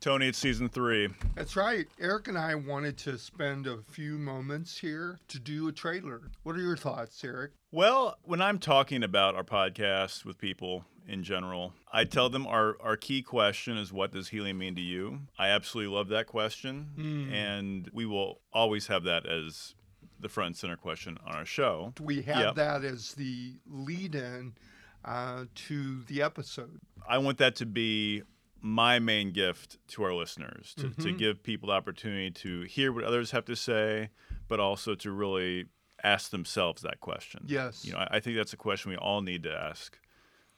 Tony, it's season three. That's right. Eric and I wanted to spend a few moments here to do a trailer. What are your thoughts, Eric? Well, when I'm talking about our podcast with people in general, I tell them our, our key question is what does healing mean to you? I absolutely love that question. Mm. And we will always have that as the front and center question on our show. We have Yep. that as the lead in uh, to the episode. I want that to be my main gift to our listeners to, to Mhm. give people the opportunity to hear what others have to say, but also to really ask themselves that question. Yes. You know, I, I think that's a question we all need to ask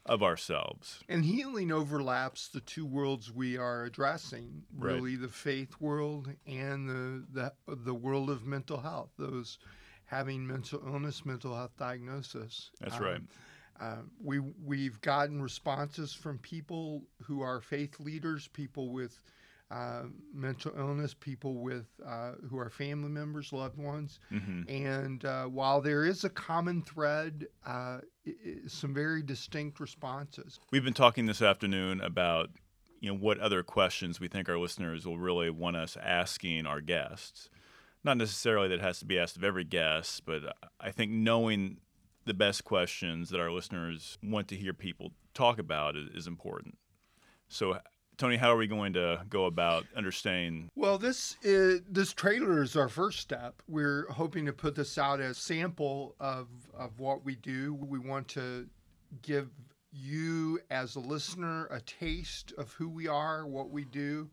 of ourselves. And healing overlaps the two worlds we are addressing, Right. really the faith world and the, the the world of mental health. Those having mental illness, mental health diagnosis. That's Um, right. Uh, we we've gotten responses from people who are faith leaders, people with uh, mental illness, people with uh, who are family members, loved ones, hmm and uh, while there is a common thread, uh, i- i- some very distinct responses. We've been talking this afternoon about you know what other questions we think our listeners will really want us asking our guests. Not necessarily that it has to be asked of every guest, but I think knowing the best questions that our listeners want to hear people talk about is, is important. So, Tony, how are we going to go about understanding? Well, this is, this trailer is our first step. We're hoping to put this out as sample of of what we do. We want to give you as a listener a taste of who we are, what we do,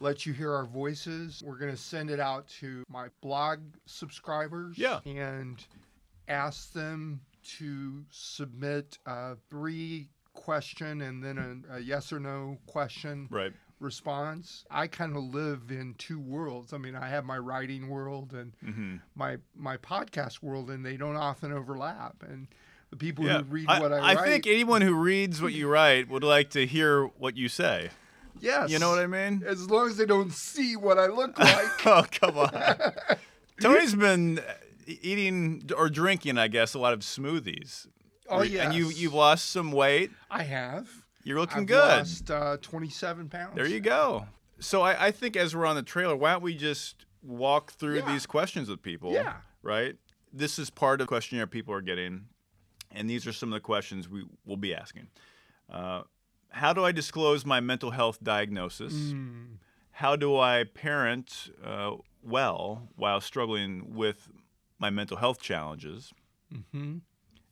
let you hear our voices. We're going to send it out to my blog subscribers Yeah. and ask them to submit a three question and then a, a yes or no question Right. response. I kind of live in two worlds. I mean, I have my writing world and hmm my my podcast world, and they don't often overlap. And the people Yeah. who read I, what I, write. I write, think anyone who reads what you write would like to hear what you say. yes, You know what I mean? As long as they don't see what I look like. oh, come on. Tony's been eating or drinking, I guess, a lot of smoothies. oh yeah, And you you've lost some weight. I have. You're looking I've good. Lost uh, 27 pounds. There you go. So I, I think as we're on the trailer, why don't we just walk through Yeah. these questions with people? Yeah. Right? This is part of the questionnaire people are getting, and these are some of the questions we will be asking. Uh, how do I disclose my mental health diagnosis? Mm, How do I parent uh, well while struggling with my mental health challenges? mhm.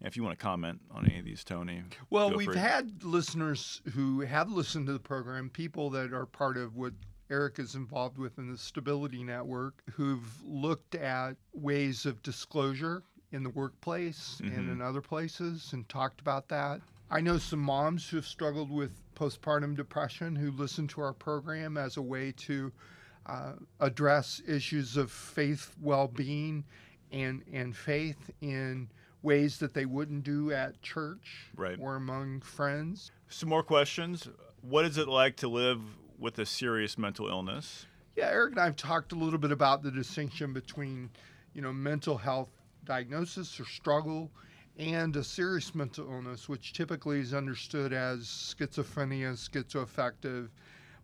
If you want to comment on any of these, Tony. Well, we've had listeners who have listened to the program, people that are part of what Eric is involved with in the Stability Network, who've looked at ways of disclosure in the workplace and Mhm. in other places and talked about that. I know some moms who have struggled with postpartum depression who listen to our program as a way to uh, address issues of faith well-being and and faith in ways that they wouldn't do at church Right. or among friends. Some more questions. What is it like to live with a serious mental illness? Yeah, Eric and I have talked a little bit about the distinction between, you know, mental health diagnosis or struggle and a serious mental illness, which typically is understood as schizophrenia, schizoaffective,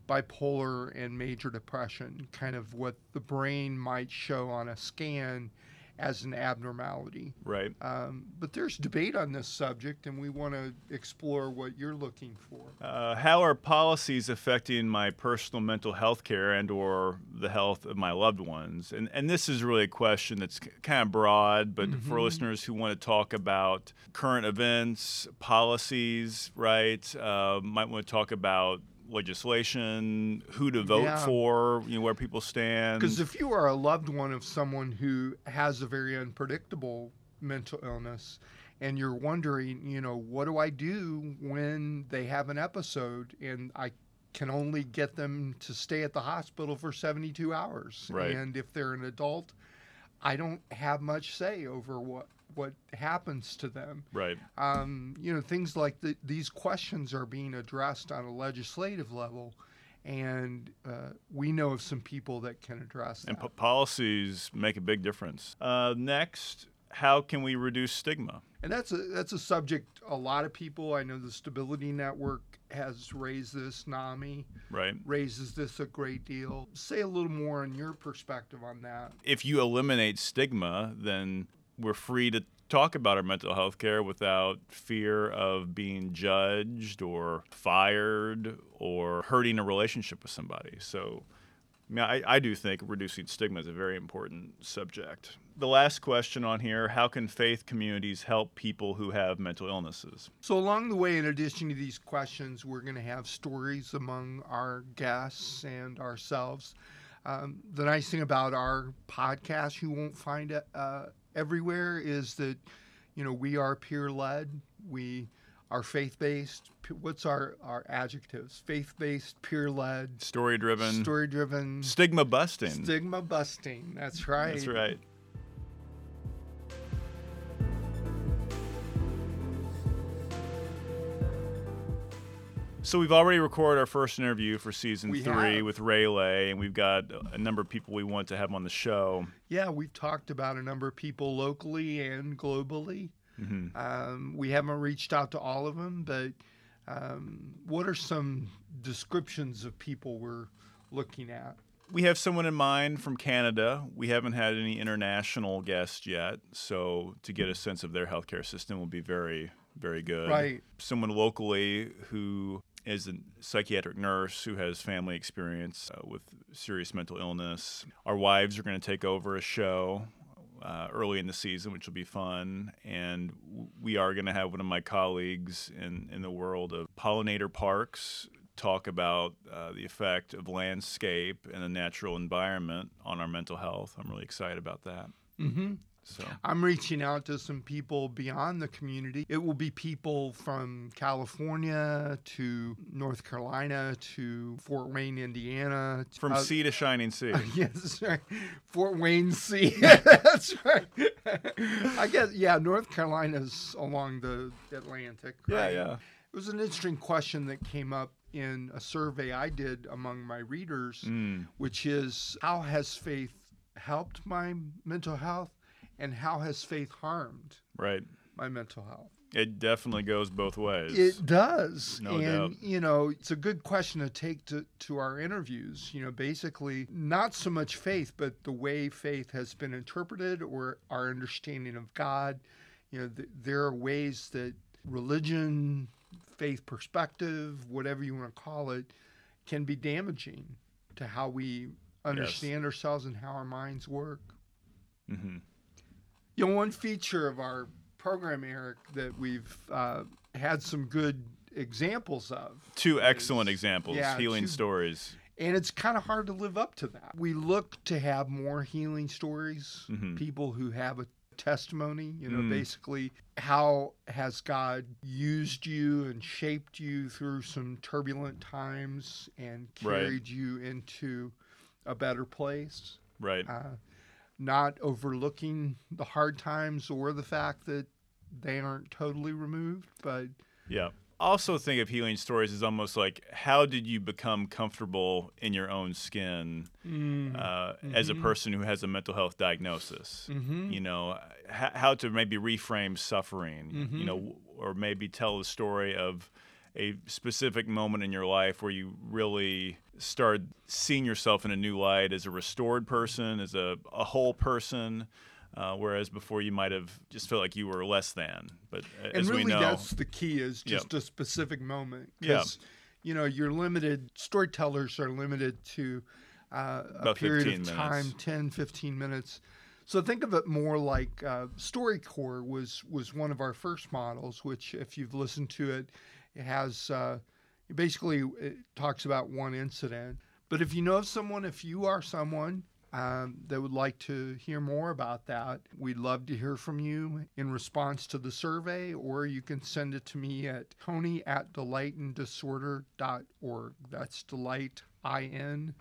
bipolar, and major depression, kind of what the brain might show on a scan as an abnormality. Right. Um, but there's debate on this subject, and we want to explore what you're looking for. Uh, how are policies affecting my personal mental health care and or the health of my loved ones? And and this is really a question that's kind of broad, but for Mhm. listeners who want to talk about current events, policies, right? Uh, might want to talk about legislation, who to vote Yeah. for, you know, where people stand. Because if you are a loved one of someone who has a very unpredictable mental illness and you're wondering, you know, what do I do when they have an episode and I can only get them to stay at the hospital for 72 hours? Right. And if they're an adult, I don't have much say over what what happens to them. right. Um, you know, things like the, these questions are being addressed on a legislative level, and uh, we know of some people that can address that. And po- policies make a big difference. Uh, next, how can we reduce stigma? And that's a that's a subject a lot of people I know the Stability Network has raised this. NAMI Right. raises this a great deal. Say a little more on your perspective on that. If you eliminate stigma, then we're free to talk about our mental health care without fear of being judged or fired or hurting a relationship with somebody. So, I, mean, I, I do think reducing stigma is a very important subject. The last question on here how can faith communities help people who have mental illnesses? So, along the way, in addition to these questions, we're going to have stories among our guests and ourselves. Um, the nice thing about our podcast, you won't find it uh, everywhere, is that you know we are peer led. We are faith based. What's our our adjectives? Faith based, peer led, Story driven, story driven, stigma busting. stigma busting. That's right. That's right. So we've already recorded our first interview for season We three have. with Rayleigh, and we've got a number of people we want to have on the show. Yeah, we've talked about a number of people locally and globally. Mhm. Um, we haven't reached out to all of them, but um, what are some descriptions of people we're looking at? We have someone in mind from Canada. We haven't had any international guests yet, so to get a sense of their healthcare system will be very, very good. Right. Someone locally who is a psychiatric nurse who has family experience uh, with serious mental illness. Our wives are going to take over a show uh, early in the season, which will be fun. And we are going to have one of my colleagues in, in the world of pollinator parks talk about uh, the effect of landscape and the natural environment on our mental health. I'm really excited about that. Mm-hmm. So, I'm reaching out to some people beyond the community. It will be people from California to North Carolina to Fort Wayne, Indiana. from uh, sea to shining sea. Yes, right. Fort Wayne Sea. that's right. I guess, yeah, North Carolina's along the Atlantic. yeah, yeah. It was an interesting question that came up in a survey I did among my readers, Mm, which is how has faith helped my mental health and how has faith harmed right. my mental health? It definitely goes both ways. It does. No and, doubt. you know, it's a good question to take to, to our interviews. You know, basically, not so much faith, but the way faith has been interpreted or our understanding of God. You know, th- there are ways that religion, faith perspective, whatever you want to call it, can be damaging to how we understand ourselves and how our minds work. hmm You know, one feature of our program, Eric, that we've uh, had some good examples of, Two excellent is- examples, yeah, healing two- stories. and it's kind of hard to live up to that. We look to have more healing stories, Mhm. people who have a testimony, you know, Mm. basically how has God used you and shaped you through some turbulent times and Right. carried you into a better place. Right. uh, not overlooking the hard times or the fact that they aren't totally removed, but Yeah. Also think of healing stories as almost like how did you become comfortable in your own skin uh, as a Mhm. person who has a mental health diagnosis? Mhm. You know, h- how to maybe reframe suffering, Mhm. you know, or maybe tell the story of a specific moment in your life where you really started seeing yourself in a new light as a restored person, as a, a whole person. Uh, whereas before you might have just felt like you were less than, but uh, and as really we know, that's the key is Yeah. just a specific moment. Yeah. 'Cause, you know, you're limited. Storytellers are limited to uh, a period 15 of minutes. time, 10, 15 minutes. So think of it more like uh, StoryCorps was was one of our first models, which if you've listened to it, it has uh, basically it talks about one incident. But if you know someone, if you are someone um, that would like to hear more about that, we'd love to hear from you in response to the survey, or you can send it to me at tony at delightanddisorder.org. That's delight, I-N,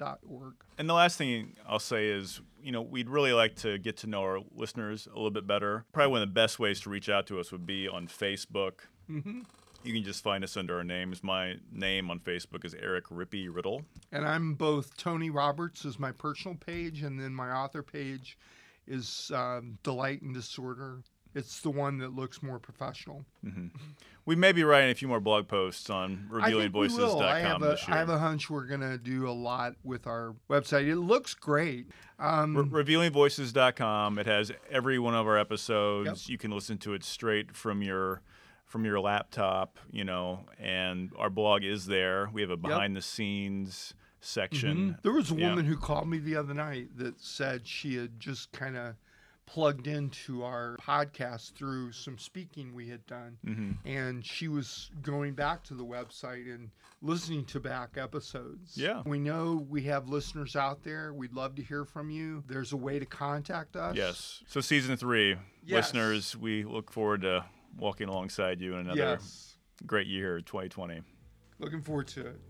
disorder.org. And the last thing I'll say is, you know, we'd really like to get to know our listeners a little bit better. Probably one of the best ways to reach out to us would be on Facebook. hmm You can just find us under our names. My name on Facebook is Eric Rippey Riddle. And I'm both Tony Roberts is my personal page, and then my author page is um, Delight and Disorder it's the one that looks more professional. We may be writing a few more blog posts on I think we will. I have revealingvoices.com a, I have a hunch we're gonna do a lot with our website. It looks great. Um, Re- revealingvoices.com. It has every one of our episodes. You can listen to it straight from your from your laptop, you know, and our blog is there. We have a behind the scenes section. There was a Yeah. woman who called me the other night that said she had just kind of plugged into our podcast through some speaking we had done. Mm-hmm. And she was going back to the website and listening to back episodes. Yeah. We know we have listeners out there. We'd love to hear from you. There's a way to contact us. Yes. So season 3, Yes. listeners, we look forward to walking alongside you in another Yes. great year 2020. Looking forward to it.